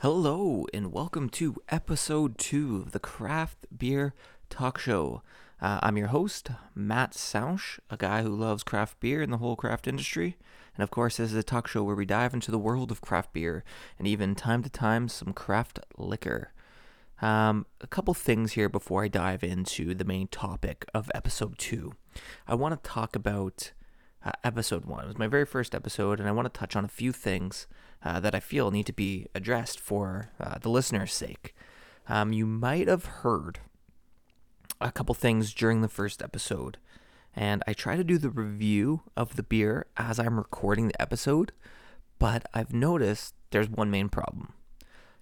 Hello, and welcome to episode two of the Craft Beer Talk Show. Uh, I'm your host, Matt Sausch, a guy who loves craft beer and the whole craft industry. And of course, this is a talk show where we dive into the world of craft beer and even time to time some craft liquor. Um, a couple things here before I dive into the main topic of episode two. I want to talk about uh, episode one. It was my very first episode, and I want to touch on a few things uh, that I feel need to be addressed for uh, the listener's sake. Um, you might have heard a couple things during the first episode, and I try to do the review of the beer as I'm recording the episode, but I've noticed there's one main problem.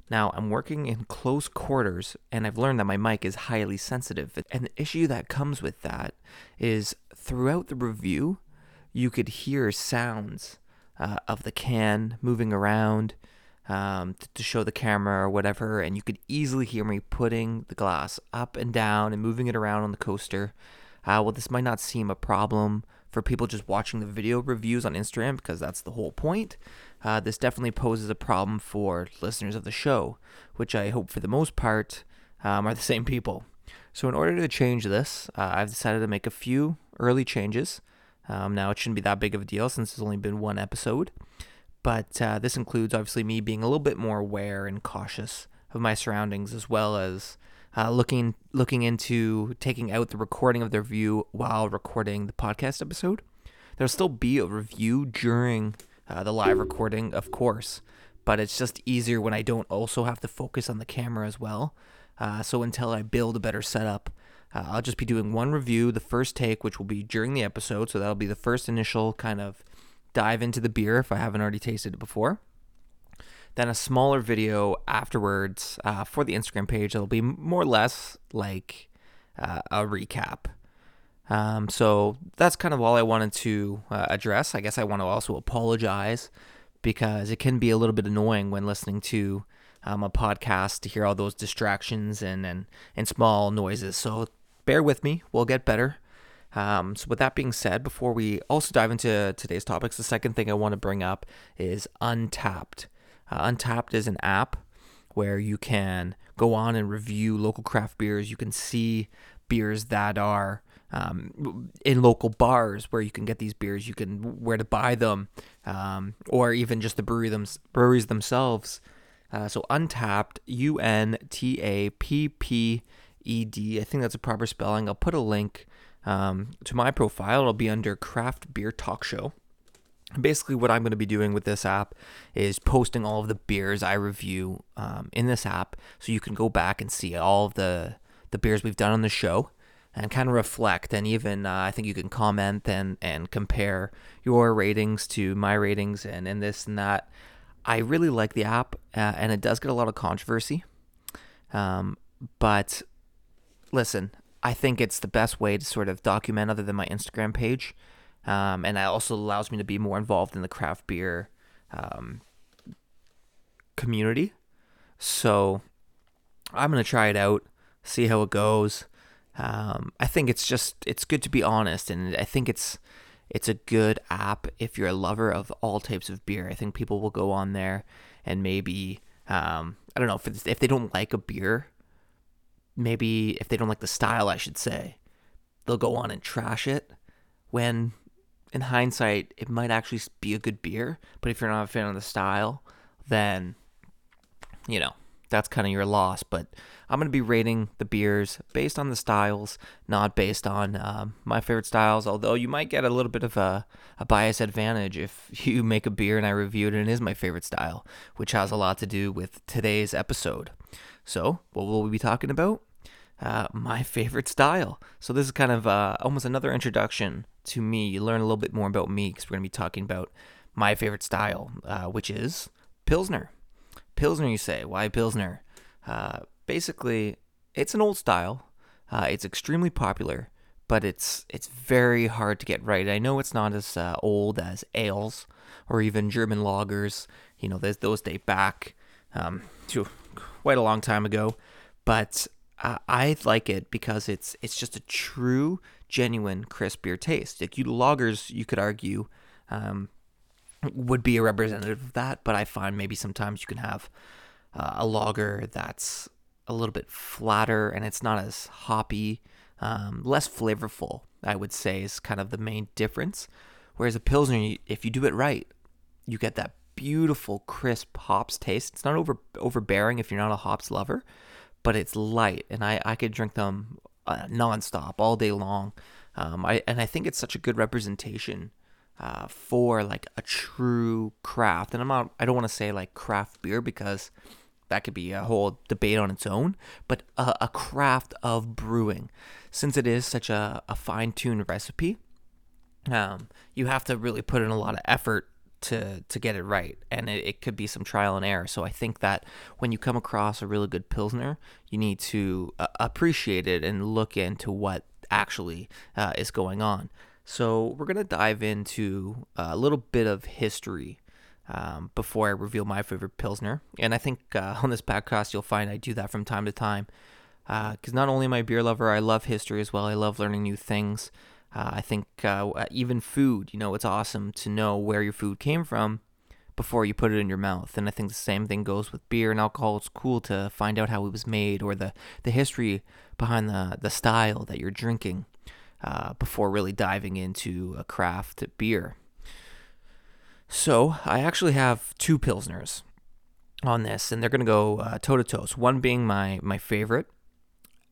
Now, I'm working in close quarters, and I've learned that my mic is highly sensitive. And the issue that comes with that is throughout the review, you could hear sounds uh, of the can moving around um, to, to show the camera or whatever, and you could easily hear me putting the glass up and down and moving it around on the coaster. Uh, well, this might not seem a problem for people just watching the video reviews on Instagram because that's the whole point. Uh, this definitely poses a problem for listeners of the show, which I hope for the most part um, are the same people. So, in order to change this, uh, I've decided to make a few early changes. Um, now, it shouldn't be that big of a deal since it's only been one episode, but uh, this includes obviously me being a little bit more aware and cautious of my surroundings, as well as uh, looking looking into taking out the recording of the review while recording the podcast episode. There'll still be a review during uh, the live recording, of course, but it's just easier when I don't also have to focus on the camera as well. Uh, so until I build a better setup, uh, I'll just be doing one review, the first take, which will be during the episode. So that'll be the first initial kind of dive into the beer if I haven't already tasted it before. Then a smaller video afterwards uh, for the Instagram page. It'll be more or less like uh, a recap. Um, so that's kind of all I wanted to uh, address. I guess I want to also apologize because it can be a little bit annoying when listening to um, a podcast to hear all those distractions and, and, and small noises. So bear with me, we'll get better. Um, so, with that being said, before we also dive into today's topics, the second thing I want to bring up is Untappd. Uh, Untappd is an app where you can go on and review local craft beers. You can see beers that are um, in local bars where you can get these beers. You can where to buy them, um, or even just the brewery them, breweries themselves. Uh, so untapped, U N T A P P E D. I think that's a proper spelling. I'll put a link um, to my profile. It'll be under Craft Beer Talk Show. Basically, what I'm going to be doing with this app is posting all of the beers I review um, in this app, so you can go back and see all of the the beers we've done on the show and kind of reflect. And even uh, I think you can comment and and compare your ratings to my ratings and and this and that. I really like the app, uh, and it does get a lot of controversy. Um, but listen, I think it's the best way to sort of document other than my Instagram page. Um, and it also allows me to be more involved in the craft beer um, community. So I'm gonna try it out, see how it goes. Um, I think it's just it's good to be honest, and I think it's it's a good app if you're a lover of all types of beer. I think people will go on there and maybe um, I don't know if if they don't like a beer, maybe if they don't like the style, I should say, they'll go on and trash it. When in hindsight, it might actually be a good beer, but if you're not a fan of the style, then you know that's kind of your loss. But I'm going to be rating the beers based on the styles, not based on um, my favorite styles. Although you might get a little bit of a, a bias advantage if you make a beer and I review it and it is my favorite style, which has a lot to do with today's episode. So, what will we be talking about? Uh, my favorite style. So, this is kind of uh, almost another introduction to me. You learn a little bit more about me because we're going to be talking about my favorite style, uh, which is Pilsner. Pilsner, you say? Why Pilsner? Uh, basically, it's an old style. Uh, it's extremely popular, but it's it's very hard to get right. I know it's not as uh, old as ales or even German lagers. You know, those, date back um, to quite a long time ago, but uh, I like it because it's it's just a true, genuine crisp beer taste. Like you lagers, you could argue, um, would be a representative of that, but I find maybe sometimes you can have uh, a lager that's a little bit flatter and it's not as hoppy, um, less flavorful. I would say is kind of the main difference. Whereas a pilsner, if you do it right, you get that beautiful crisp hops taste. It's not over overbearing if you're not a hops lover, but it's light, and I I could drink them uh, nonstop all day long. Um, I and I think it's such a good representation uh, for like a true craft. And I'm not I don't want to say like craft beer because that could be a whole debate on its own, but a, a craft of brewing, since it is such a, a fine tuned recipe. Um, you have to really put in a lot of effort to to get it right and it, it, could be some trial and error so i think that when you come across a really good pilsner you need to uh, appreciate it and look into what actually uh, is going on so we're going to dive into a little bit of history um, before i reveal my favorite pilsner and i think uh, on this podcast you'll find i do that from time to time because uh, not only am i a beer lover i love history as well i love learning new things uh, I think uh, even food, you know, it's awesome to know where your food came from before you put it in your mouth. And I think the same thing goes with beer and alcohol. It's cool to find out how it was made or the, the history behind the, the style that you're drinking uh, before really diving into a craft beer. So I actually have two Pilsners on this, and they're going to go toe to toe. One being my, my favorite.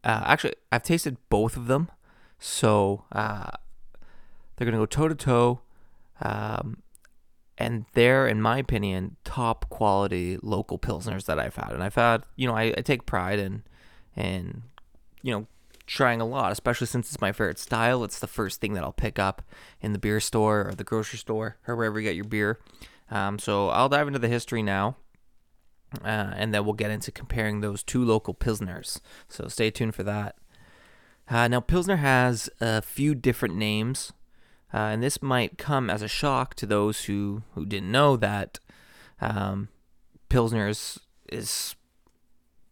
Uh, actually, I've tasted both of them. So uh, they're going to go toe to toe. And they're, in my opinion, top quality local pilsners that I've had. And I've had, you know, I, I take pride in, in, you know, trying a lot, especially since it's my favorite style. It's the first thing that I'll pick up in the beer store or the grocery store or wherever you get your beer. Um, so I'll dive into the history now. Uh, and then we'll get into comparing those two local pilsners. So stay tuned for that. Uh, now, Pilsner has a few different names, uh, and this might come as a shock to those who, who didn't know that um, Pilsner is, is,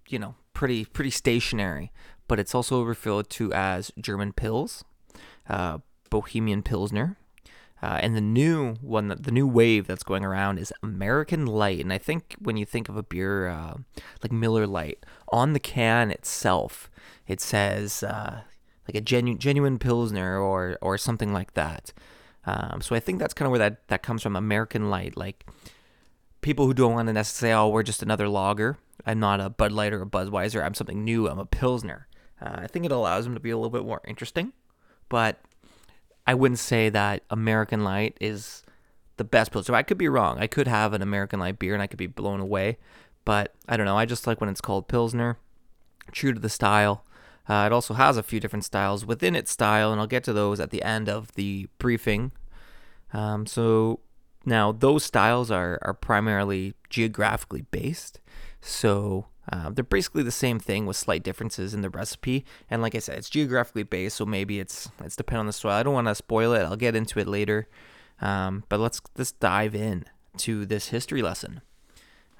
you know, pretty pretty stationary, but it's also referred to as German Pils, uh, Bohemian Pilsner, uh, and the new one, the new wave that's going around is American Light. And I think when you think of a beer uh, like Miller Lite, on the can itself, it says uh, like a genuine genuine pilsner or or something like that. Um, so I think that's kind of where that that comes from. American Light, like people who don't want to necessarily say, "Oh, we're just another lager." I'm not a Bud Light or a Budweiser. I'm something new. I'm a pilsner. Uh, I think it allows them to be a little bit more interesting, but I wouldn't say that American Light is the best pilsner. I could be wrong. I could have an American Light beer and I could be blown away, but I don't know. I just like when it's called pilsner, true to the style. Uh, it also has a few different styles within its style, and I'll get to those at the end of the briefing. Um, so now those styles are, are primarily geographically based. So uh, they're basically the same thing with slight differences in the recipe. And like I said, it's geographically based, so maybe it's it's dependent on the soil. I don't want to spoil it. I'll get into it later. Um, but let's let's dive in to this history lesson.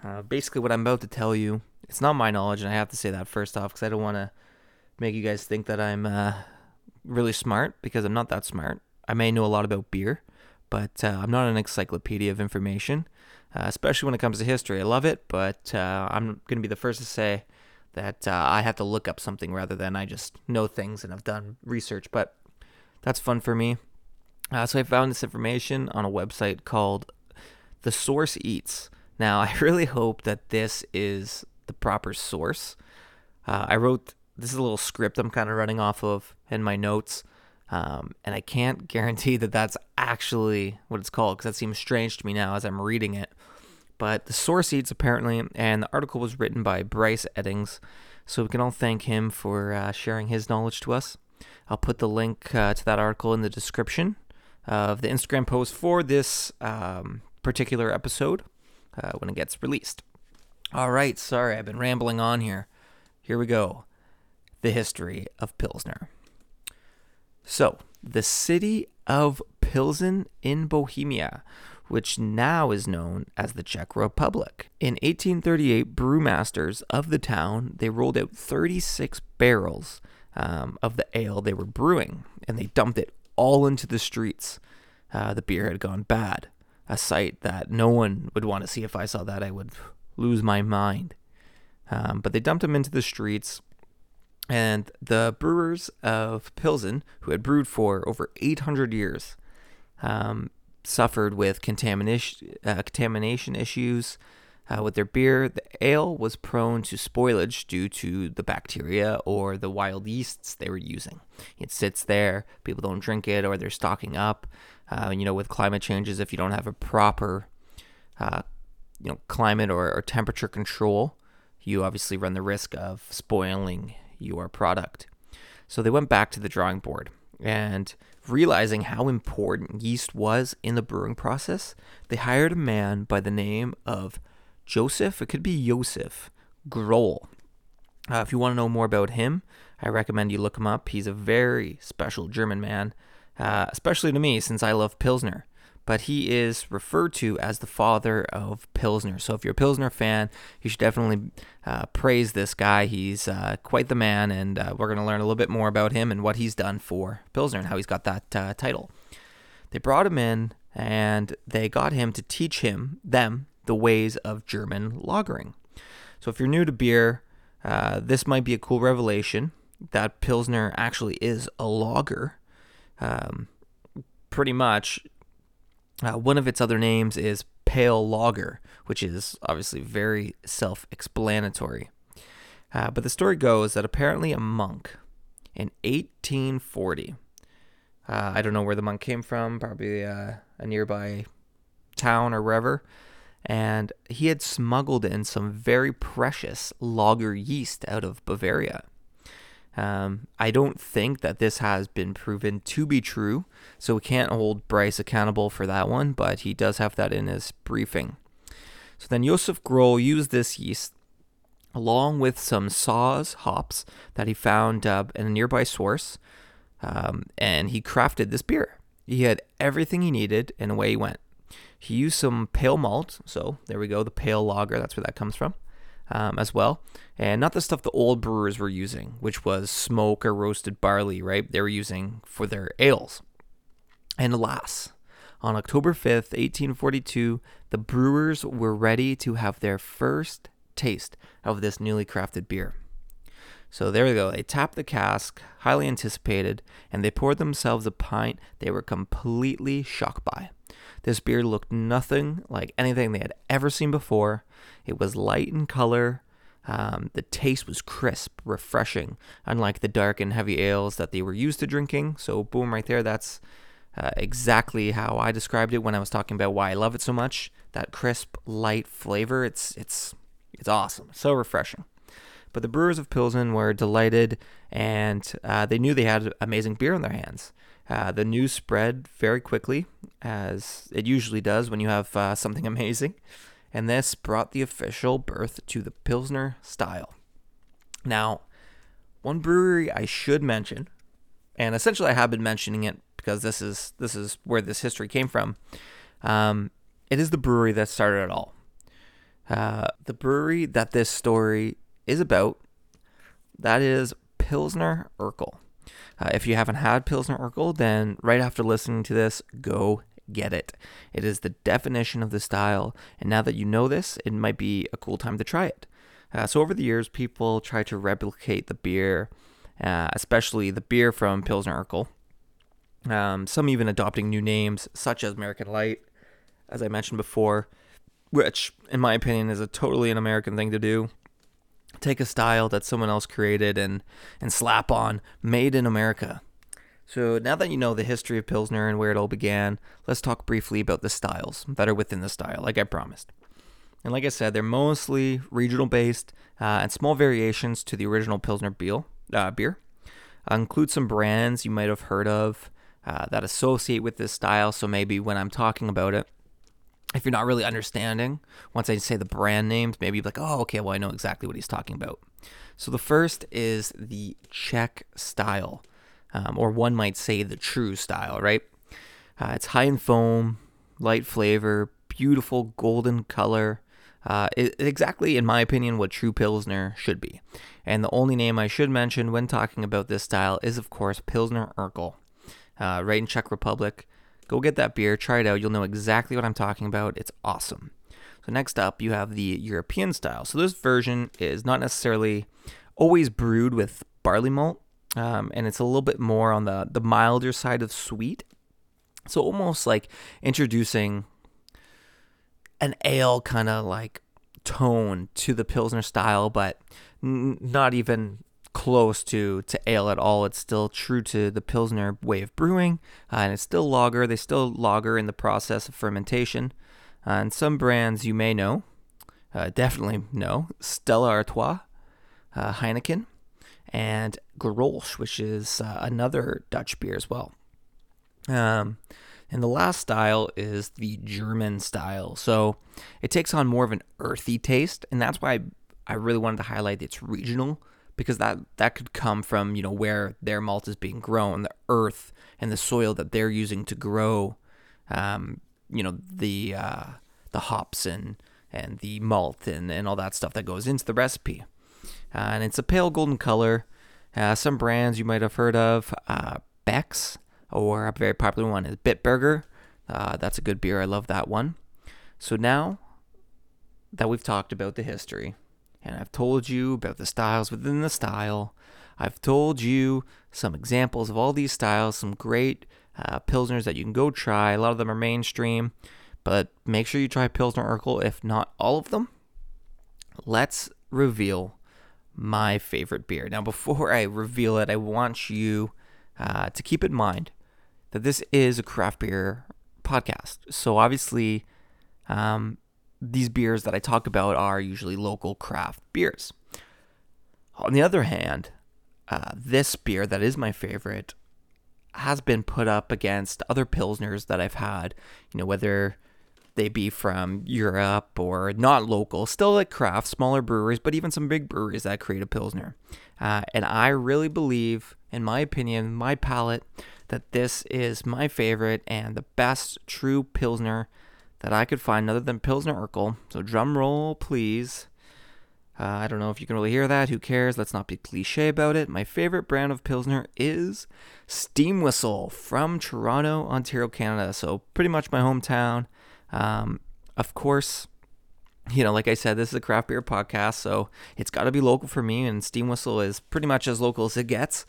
Uh, basically, what I'm about to tell you, it's not my knowledge, and I have to say that first off because I don't want to make you guys think that I'm uh, really smart because I'm not that smart. I may know a lot about beer, but uh, I'm not an encyclopedia of information, uh, especially when it comes to history. I love it, but uh, I'm going to be the first to say that uh, I have to look up something rather than I just know things and have done research. But that's fun for me. Uh, so I found this information on a website called The Source Eats. Now, I really hope that this is the proper source. I wrote this is a little script I'm kind of running off of in my notes. Um, and I can't guarantee that that's actually what it's called because that seems strange to me now as I'm reading it. But the source eats apparently, and the article was written by Bryce Eddings. So we can all thank him for uh, sharing his knowledge to us. I'll put the link uh, to that article in the description of the Instagram post for this um, particular episode uh, when it gets released. All right, sorry, I've been rambling on here. Here we go the history of Pilsner. So, the city of Pilsen in Bohemia, which now is known as the Czech Republic. In 1838, brewmasters of the town they rolled out 36 barrels um, of the ale they were brewing, and they dumped it all into the streets. Uh, the beer had gone bad, a sight that no one would want to see. If I saw that, I would lose my mind. Um, but they dumped them into the streets. And the brewers of Pilsen, who had brewed for over 800 years, um, suffered with contamination, uh, contamination issues uh, with their beer. The ale was prone to spoilage due to the bacteria or the wild yeasts they were using. It sits there, people don't drink it, or they're stocking up. Uh, you know, with climate changes, if you don't have a proper, uh, you know, climate or, or temperature control, you obviously run the risk of spoiling your product. So they went back to the drawing board and realizing how important yeast was in the brewing process, they hired a man by the name of Joseph, it could be Josef Groll. Uh, if you want to know more about him, I recommend you look him up. He's a very special German man, uh, especially to me since I love Pilsner. But he is referred to as the father of Pilsner. So if you're a Pilsner fan, you should definitely uh, praise this guy. He's uh, quite the man, and uh, we're going to learn a little bit more about him and what he's done for Pilsner and how he's got that uh, title. They brought him in and they got him to teach him, them, the ways of German lagering. So if you're new to beer, uh, this might be a cool revelation that Pilsner actually is a lager. Um, pretty much, uh, one of its other names is pale lager, which is obviously very self explanatory. Uh, but the story goes that apparently a monk in 1840, uh, I don't know where the monk came from, probably uh, a nearby town or wherever, and he had smuggled in some very precious lager yeast out of Bavaria. Um, I don't think that this has been proven to be true, so we can't hold Bryce accountable for that one, but he does have that in his briefing. So then Josef Groll used this yeast along with some Saaz hops that he found uh, in a nearby source, um, and he crafted this beer. He had everything he needed, and away he went. He used some pale malt, so there we go, the pale lager, that's where that comes from, um, as well. And not the stuff the old brewers were using, which was smoke or roasted barley, right? They were using for their ales. And alas, on October 5th, 1842, the brewers were ready to have their first taste of this newly crafted beer. So there we go. They tapped the cask, highly anticipated, and they poured themselves a pint they were completely shocked by. This beer looked nothing like anything they had ever seen before. It was light in color. Um, the taste was crisp, refreshing, unlike the dark and heavy ales that they were used to drinking. So, boom, right there. That's uh, exactly how I described it when I was talking about why I love it so much. That crisp, light flavor. It's it's it's awesome. So refreshing. But the brewers of Pilsen were delighted, and uh, they knew they had amazing beer in their hands. Uh, the news spread very quickly, as it usually does when you have uh, something amazing, and this brought the official birth to the Pilsner style. Now, one brewery I should mention, and essentially I have been mentioning it because this is this is where this history came from. Um, it is the brewery that started it all. Uh, the brewery that this story is about, that is Pilsner Urquell. Uh, if you haven't had Pilsner Urquell, then right after listening to this, go get it. It is the definition of the style, and now that you know this, it might be a cool time to try it. Uh, so over the years, people try to replicate the beer, uh, especially the beer from Pilsner Urquell. Um, some even adopting new names, such as American Light, as I mentioned before, which, in my opinion, is a totally an American thing to do take a style that someone else created and and slap on made in America. So now that you know the history of Pilsner and where it all began, let's talk briefly about the styles that are within the style, like I promised. And like I said, they're mostly regional based uh, and small variations to the original Pilsner beer. Uh, beer. Uh, include some brands you might have heard of uh, that associate with this style. So maybe when I'm talking about it, if you're not really understanding, once I say the brand names, maybe you're like, oh, okay, well, I know exactly what he's talking about. So the first is the Czech style, um, or one might say the true style, right? Uh, it's high in foam, light flavor, beautiful golden color. Uh, it, exactly, in my opinion, what true Pilsner should be. And the only name I should mention when talking about this style is, of course, Pilsner Urquell, uh, right in Czech Republic. Go get that beer, try it out. You'll know exactly what I'm talking about. It's awesome. So next up, you have the European style. So this version is not necessarily always brewed with barley malt, um, and it's a little bit more on the the milder side of sweet. So almost like introducing an ale kind of like tone to the pilsner style, but n- not even close to to ale at all. It's still true to the pilsner way of brewing, uh, and it's still lager. They still lager in the process of fermentation. Uh, and some brands you may know, uh, definitely know, Stella Artois, uh, Heineken, and Grolsch, which is uh, another Dutch beer as well. Um, and the last style is the German style. So it takes on more of an earthy taste, and that's why I really wanted to highlight it's regional because that that could come from you know where their malt is being grown, the earth and the soil that they're using to grow, um, you know the uh, the hops and and the malt and, and all that stuff that goes into the recipe. Uh, and it's a pale golden color. Uh, some brands you might have heard of, uh, Beck's, or a very popular one is Bitburger. Uh, that's a good beer. I love that one. So now that we've talked about the history, and I've told you about the styles within the style. I've told you some examples of all these styles, some great uh, Pilsners that you can go try. A lot of them are mainstream, but make sure you try Pilsner Urquell, if not all of them. Let's reveal my favorite beer. Now, before I reveal it, I want you uh, to keep in mind that this is a craft beer podcast. So, obviously, um, these beers that I talk about are usually local craft beers. On the other hand, uh, this beer that is my favorite has been put up against other pilsners that I've had, you know, whether they be from Europe or not local, still like craft, smaller breweries, but even some big breweries that create a pilsner. Uh, and I really believe, in my opinion, my palate, that this is my favorite and the best true pilsner that I could find other than Pilsner Urquell. So drum roll, please. Uh, I don't know if you can really hear that. Who cares? Let's not be cliche about it. My favorite brand of Pilsner is Steam Whistle from Toronto, Ontario, Canada. So pretty much my hometown. Um, of course, you know, like I said, this is a craft beer podcast, so it's got to be local for me. And Steam Whistle is pretty much as local as it gets.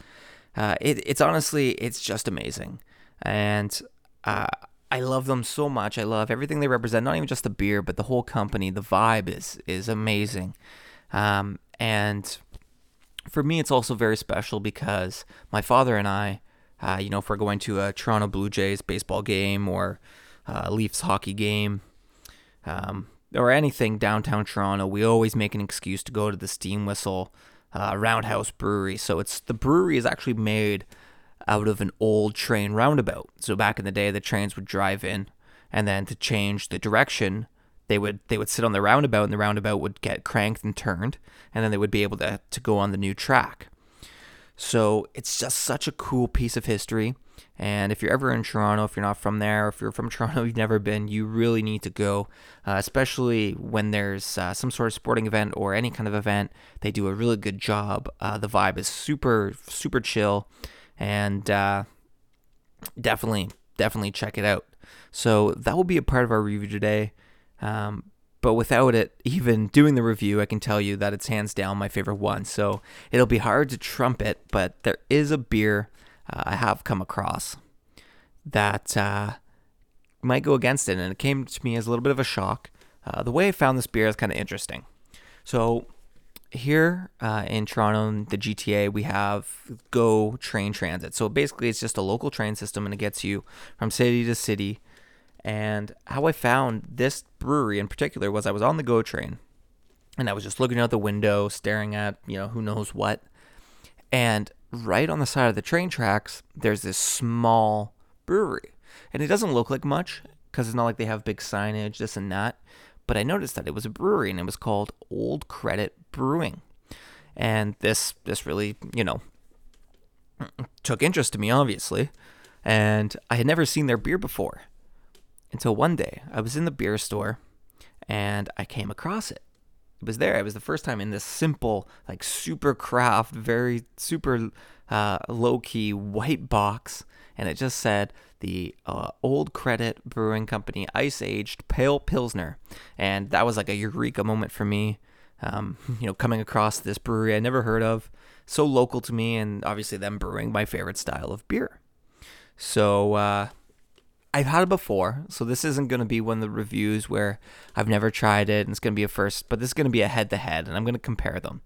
Uh, it, it's honestly, it's just amazing, and uh, I love them so much. I love everything they represent. Not even just the beer, but the whole company. The vibe is is amazing, um, and for me, it's also very special because my father and I, uh, you know, if we're going to a Toronto Blue Jays baseball game or Leafs hockey game, um, or anything downtown Toronto, we always make an excuse to go to the Steam Whistle uh, Roundhouse Brewery. So it's the brewery is actually made out of an old train roundabout. So back in the day, the trains would drive in, and then to change the direction, they would they would sit on the roundabout, and the roundabout would get cranked and turned, and then they would be able to to go on the new track. So it's just such a cool piece of history. And if you're ever in Toronto, if you're not from there, if you're from Toronto, you've never been, you really need to go, uh, especially when there's uh, some sort of sporting event or any kind of event. They do a really good job. Uh, the vibe is super, super chill and uh, definitely, definitely check it out. So that will be a part of our review today. Um, but without it even doing the review, I can tell you that it's hands down my favorite one. So it'll be hard to trump it, but there is a beer uh, I have come across that uh, might go against it, and it came to me as a little bit of a shock. Uh, the way I found this beer is kind of interesting. So here uh, in Toronto, the GTA, we have Go Train Transit. So basically, it's just a local train system, and it gets you from city to city. And how I found this brewery in particular was I was on the Go train, and I was just looking out the window, staring at you know who knows what. And right on the side of the train tracks, there's this small brewery, and it doesn't look like much because it's not like they have big signage, this and that but I noticed that it was a brewery and it was called Old Credit Brewing. And this this really, you know, took interest to me obviously. And I had never seen their beer before. Until one day I was in the beer store and I came across it. It was there. It was the first time in this simple, like super craft, very super uh, low key white box. And it just said the uh, Old Credit Brewing Company Ice Aged Pale Pilsner, and that was like a eureka moment for me. Um, you know, coming across this brewery I never heard of, so local to me, and obviously them brewing my favorite style of beer. So uh, I've had it before, so this isn't going to be one of the reviews where I've never tried it and it's going to be a first, but this is going to be a head to head, and I'm going to compare them.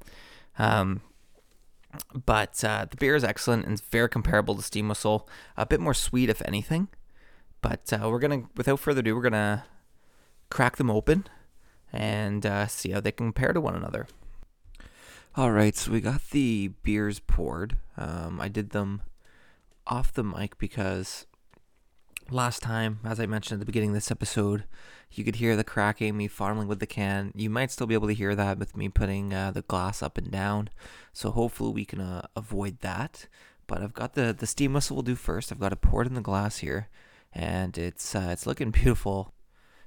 Um, but uh, the beer is excellent and very comparable to Steam Whistle. A bit more sweet, if anything. But uh, we're gonna, without further ado, we're gonna crack them open and uh, see how they compare to one another. All right, so we got the beers poured. Um, I did them off the mic because last time, as I mentioned at the beginning of this episode, you could hear the cracking, me fondling with the can. You might still be able to hear that with me putting uh, the glass up and down. So hopefully we can uh, avoid that. But I've got the, the steam whistle we'll do first. I've got it poured in the glass here, and it's uh, it's looking beautiful.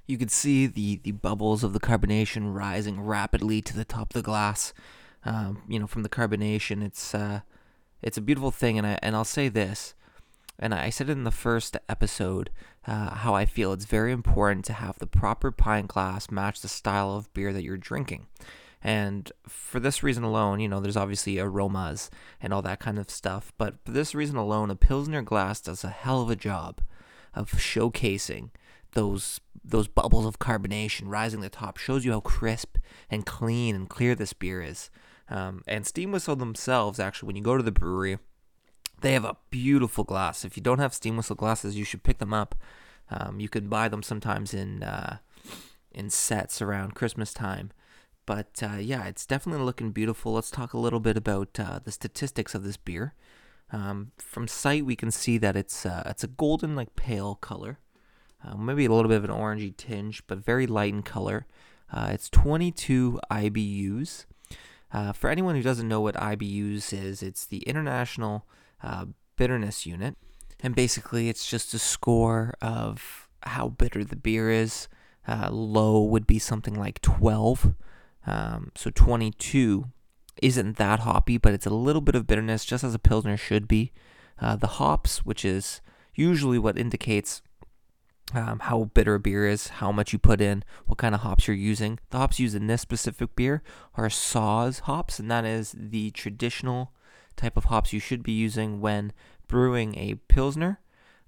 You can see the, the bubbles of the carbonation rising rapidly to the top of the glass. Um, you know, from the carbonation, it's uh, it's a beautiful thing. And I and I'll say this and I said in the first episode uh, how I feel it's very important to have the proper pint glass match the style of beer that you're drinking. And for this reason alone, you know, there's obviously aromas and all that kind of stuff, but for this reason alone, a Pilsner glass does a hell of a job of showcasing those those bubbles of carbonation rising to the top shows you how crisp and clean and clear this beer is. Um, and Steam Whistle themselves, actually, when you go to the brewery, they have a beautiful glass. If you don't have steam whistle glasses, you should pick them up. Um, you can buy them sometimes in uh, in sets around Christmas time. But uh, yeah, it's definitely looking beautiful. Let's talk a little bit about uh, the statistics of this beer. Um, from sight, we can see that it's uh, it's a golden, like pale color, uh, maybe a little bit of an orangey tinge, but very light in color. Uh, it's 22 IBUs. for anyone who doesn't know what IBUs is, it's the International uh, bitterness unit. And basically, it's just a score of how bitter the beer is. Uh, low would be something like 12. Um, so 22 isn't that hoppy, but it's a little bit of bitterness, just as a Pilsner should be. Uh, the hops, which is usually what indicates um, how bitter a beer is, how much you put in, what kind of hops you're using. The hops used in this specific beer are Saaz hops, and that is the traditional type of hops you should be using when brewing a Pilsner.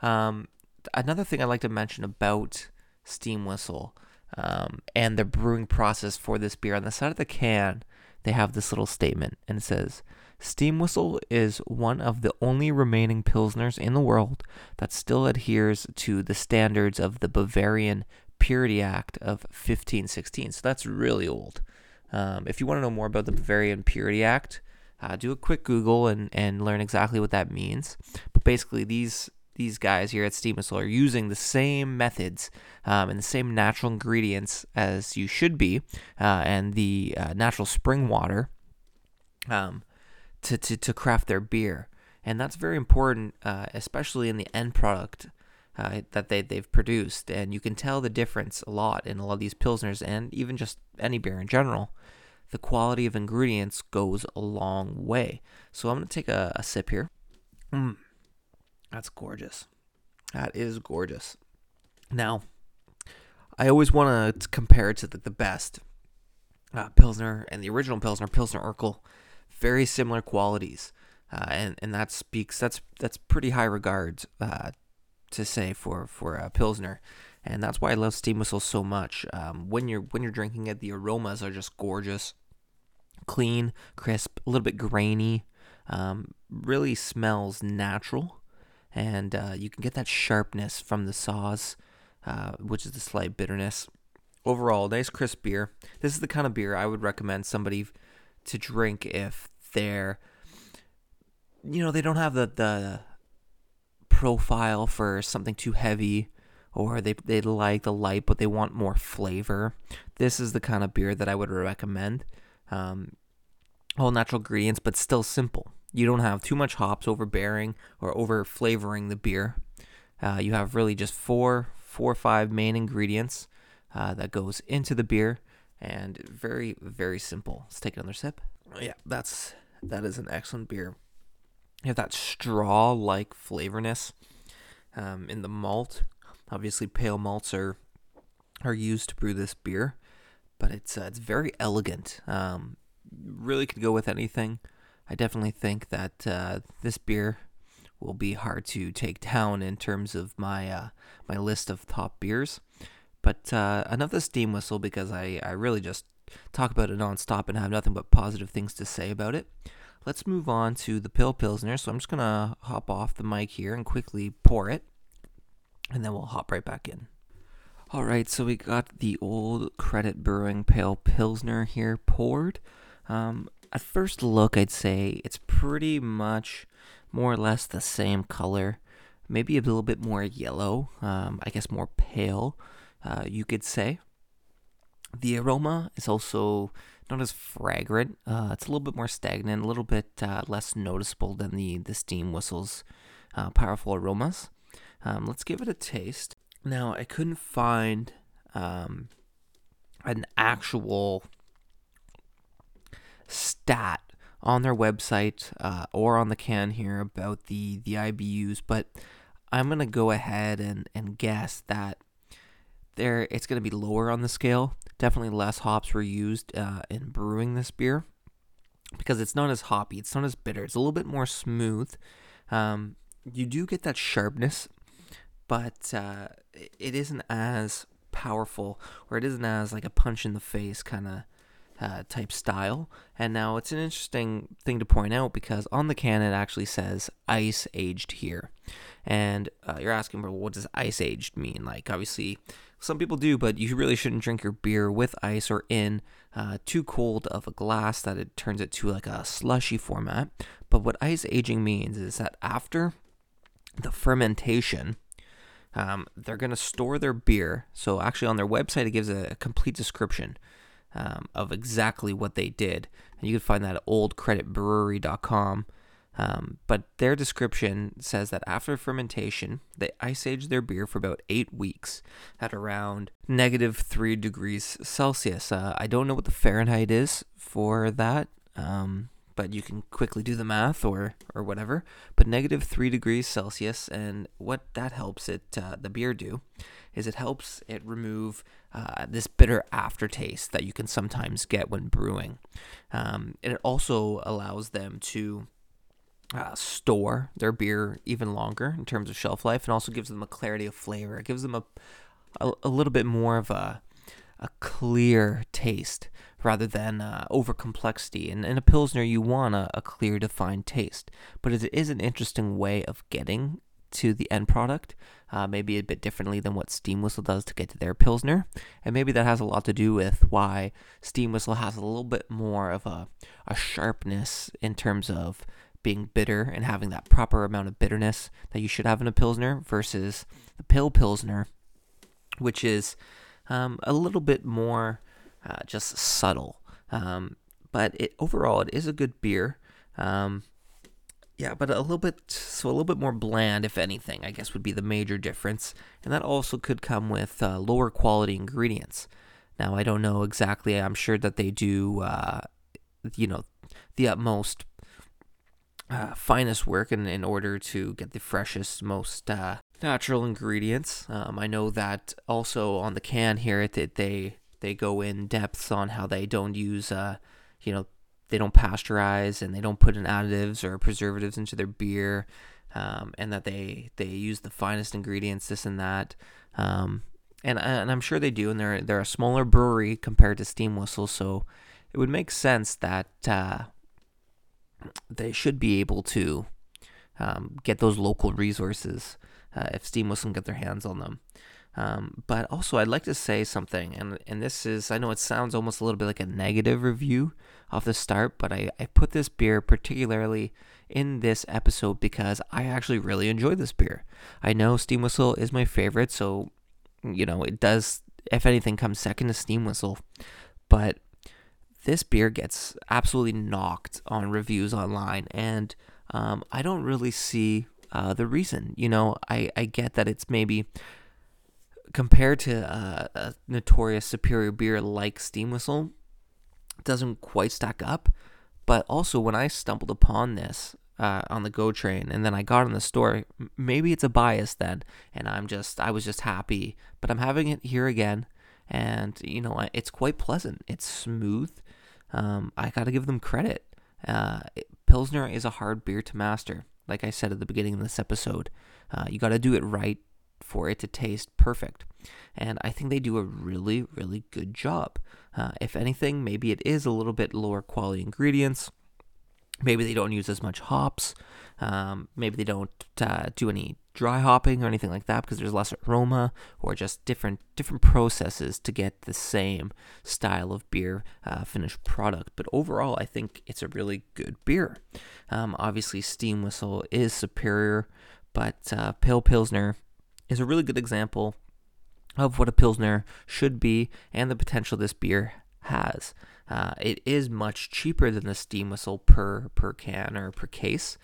Um, another thing I'd like to mention about Steam Whistle um, and the brewing process for this beer on the side of the can, they have this little statement and it says, Steam Whistle is one of the only remaining Pilsners in the world that still adheres to the standards of the Bavarian Purity Act of 1516. So that's really old. Um, if you want to know more about the Bavarian Purity Act, uh, do a quick Google and, and learn exactly what that means. But basically, these these guys here at Steam Whistle are using the same methods um, and the same natural ingredients as you should be, uh, and the uh, natural spring water um, to, to, to craft their beer. And that's very important, uh, especially in the end product uh, that they, they've produced. And you can tell the difference a lot in a lot of these Pilsners and even just any beer in general the quality of ingredients goes a long way. So I'm going to take a, a sip here. Mm, that's gorgeous. That is gorgeous. Now, I always want to compare it to the, the best uh, Pilsner and the original Pilsner, Pilsner Urquell. Very similar qualities. Uh, and, and that speaks, that's that's pretty high regards uh, to say for, for a Pilsner and that's why I love steam whistles so much. Um, when you're when you're drinking it, the aromas are just gorgeous clean, crisp, a little bit grainy. Um, really smells natural, and uh, you can get that sharpness from the Saaz, uh, which is the slight bitterness. Overall, nice crisp beer. This is the kind of beer I would recommend somebody to drink if they're, you know, they don't have the the profile for something too heavy or they, they like the light but they want more flavor. This is the kind of beer that I would recommend um, all natural ingredients, but still simple. You don't have too much hops overbearing or over flavoring the beer. Uh, you have really just four, four or five main ingredients uh, that goes into the beer, and very, very simple. Let's take another sip. Yeah, that's that is an excellent beer. You have that straw-like flavorness. um, in the malt. Obviously, pale malts are are used to brew this beer, but it's uh, it's very elegant. Um, really could go with anything. I definitely think that uh, this beer will be hard to take down in terms of my uh, my list of top beers. But uh, the steam whistle because I, I really just talk about it nonstop and have nothing but positive things to say about it. Let's move on to the Pill Pilsner. So I'm just going to hop off the mic here and quickly pour it, and then we'll hop right back in. All right, so we got the old Credit Brewing Pale Pilsner here poured. Um, at first look, I'd say it's pretty much more or less the same color, maybe a little bit more yellow, um, I guess more pale, uh, you could say. The aroma is also not as fragrant. Uh, it's a little bit more stagnant, a little bit uh, less noticeable than the, the steam whistle's uh, powerful aromas. Um, let's give it a taste. Now, I couldn't find um, an actual stat on their website uh, or on the can here about the, the IBUs, but I'm going to go ahead and, and guess that there it's going to be lower on the scale. Definitely less hops were used uh, in brewing this beer because it's not as hoppy. It's not as bitter. It's a little bit more smooth. Um, you do get that sharpness, but uh, it isn't as powerful or it isn't as like a punch in the face kind of uh, type style. And now it's an interesting thing to point out because on the can it actually says ice aged here. And uh, you're asking, well, what does ice aged mean? Like, obviously, some people do, but you really shouldn't drink your beer with ice or in uh, too cold of a glass that it turns it to like a slushy format. But what ice aging means is that after the fermentation, um, they're going to store their beer. So, actually, on their website, it gives a, complete description um, of exactly what they did. And you can find that at oldcreditbrewery.com. Um, but their description says that after fermentation, they ice age their beer for about eight weeks at around negative three degrees Celsius. Uh, I don't know what the Fahrenheit is for that, um, but you can quickly do the math or or whatever. But negative three degrees Celsius, and what that helps it uh, the beer do is it helps it remove uh, this bitter aftertaste that you can sometimes get when brewing. Um, and it also allows them to uh, store their beer even longer in terms of shelf life and also gives them a clarity of flavor. It gives them a, a, a little bit more of a, a clear taste rather than uh, over complexity. And in a Pilsner, you want a, a clear, defined taste. But it is an interesting way of getting to the end product, uh, maybe a bit differently than what Steam Whistle does to get to their Pilsner. And maybe that has a lot to do with why Steam Whistle has a little bit more of a, a sharpness in terms of being bitter and having that proper amount of bitterness that you should have in a Pilsner versus the Pill Pilsner, which is um, a little bit more uh, just subtle. Um, but it overall, it is a good beer. Um, yeah, but a little bit, so a little bit more bland, if anything, I guess would be the major difference. And that also could come with uh, lower quality ingredients. Now, I don't know exactly. I'm sure that they do, uh, you know, the utmost uh, finest work in, in order to get the freshest, most uh, natural ingredients. Um, I know that also on the can here, that they they go in depths on how they don't use, uh, you know, they don't pasteurize and they don't put in additives or preservatives into their beer, um, and that they they use the finest ingredients, this and that. Um, and and I'm sure they do, and they're they're a smaller brewery compared to Steam Whistle, so it would make sense that uh, they should be able to um, get those local resources uh, if Steam Whistle can get their hands on them. Um, but also, I'd like to say something, and and this is I know it sounds almost a little bit like a negative review off the start, but I, I put this beer particularly in this episode because I actually really enjoy this beer. I know Steam Whistle is my favorite, so you know it does if anything come second to Steam Whistle, but this beer gets absolutely knocked on reviews online, and um, I don't really see uh, the reason. You know, I I get that it's maybe compared to uh, a notorious superior beer like Steam Whistle, doesn't quite stack up. But also, when I stumbled upon this, uh, on the Go train, and then I got in the store. Maybe it's a bias then, and I'm just I was just happy. But I'm having it here again, and you know it's quite pleasant. It's smooth. Um, I got to give them credit. Uh, Pilsner is a hard beer to master. Like I said at the beginning of this episode, uh, you got to do it right for it to taste perfect. And I think they do a really, really good job. Uh, if anything, maybe it is a little bit lower quality ingredients. Maybe they don't use as much hops. Um, maybe they don't uh, do any dry hopping or anything like that because there's less aroma or just different different processes to get the same style of beer uh, finished product. But overall, I think it's a really good beer. Um, obviously, Steam Whistle is superior, but uh, Pale Pilsner is a really good example of what a Pilsner should be and the potential this beer has. Uh, it is much cheaper than the steam whistle per per can or per case,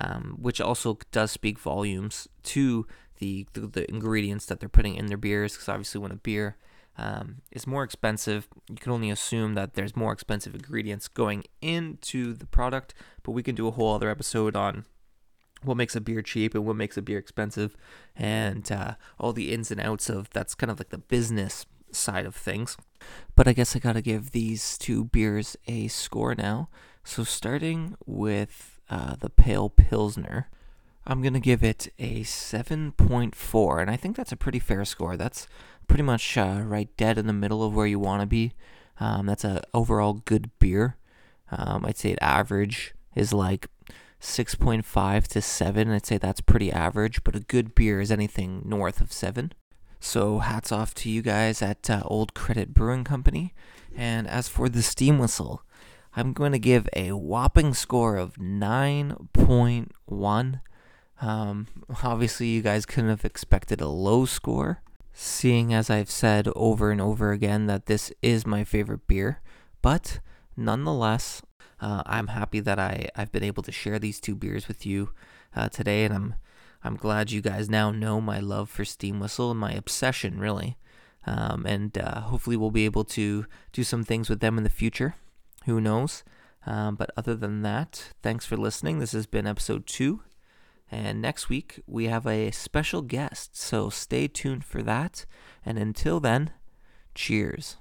um, which also does speak volumes to the, the, the ingredients that they're putting in their beers. Because obviously, when a beer um, is more expensive, you can only assume that there's more expensive ingredients going into the product. But we can do a whole other episode on what makes a beer cheap and what makes a beer expensive, and uh, all the ins and outs of that's kind of like the business side of things. But I guess I gotta give these two beers a score now. So starting with uh, the Pale Pilsner, I'm gonna give it a 7.4, and I think that's a pretty fair score. That's pretty much uh, right dead in the middle of where you want to be. Um, that's a overall good beer. Um, I'd say average is like 6.5 to 7. I'd say that's pretty average, but a good beer is anything north of 7. So hats off to you guys at uh, Old Credit Brewing Company. And as for the steam whistle, I'm going to give a whopping score of 9.1. Um, obviously, you guys couldn't have expected a low score, seeing as I've said over and over again that this is my favorite beer. But nonetheless, uh, I'm happy that I, I've been able to share these two beers with you uh, today, and I'm I'm glad you guys now know my love for Steam Whistle and my obsession, really. Um, and uh, hopefully, we'll be able to do some things with them in the future. Who knows? Um, but other than that, thanks for listening. This has been episode two. And next week, we have a special guest. So stay tuned for that. And until then, cheers.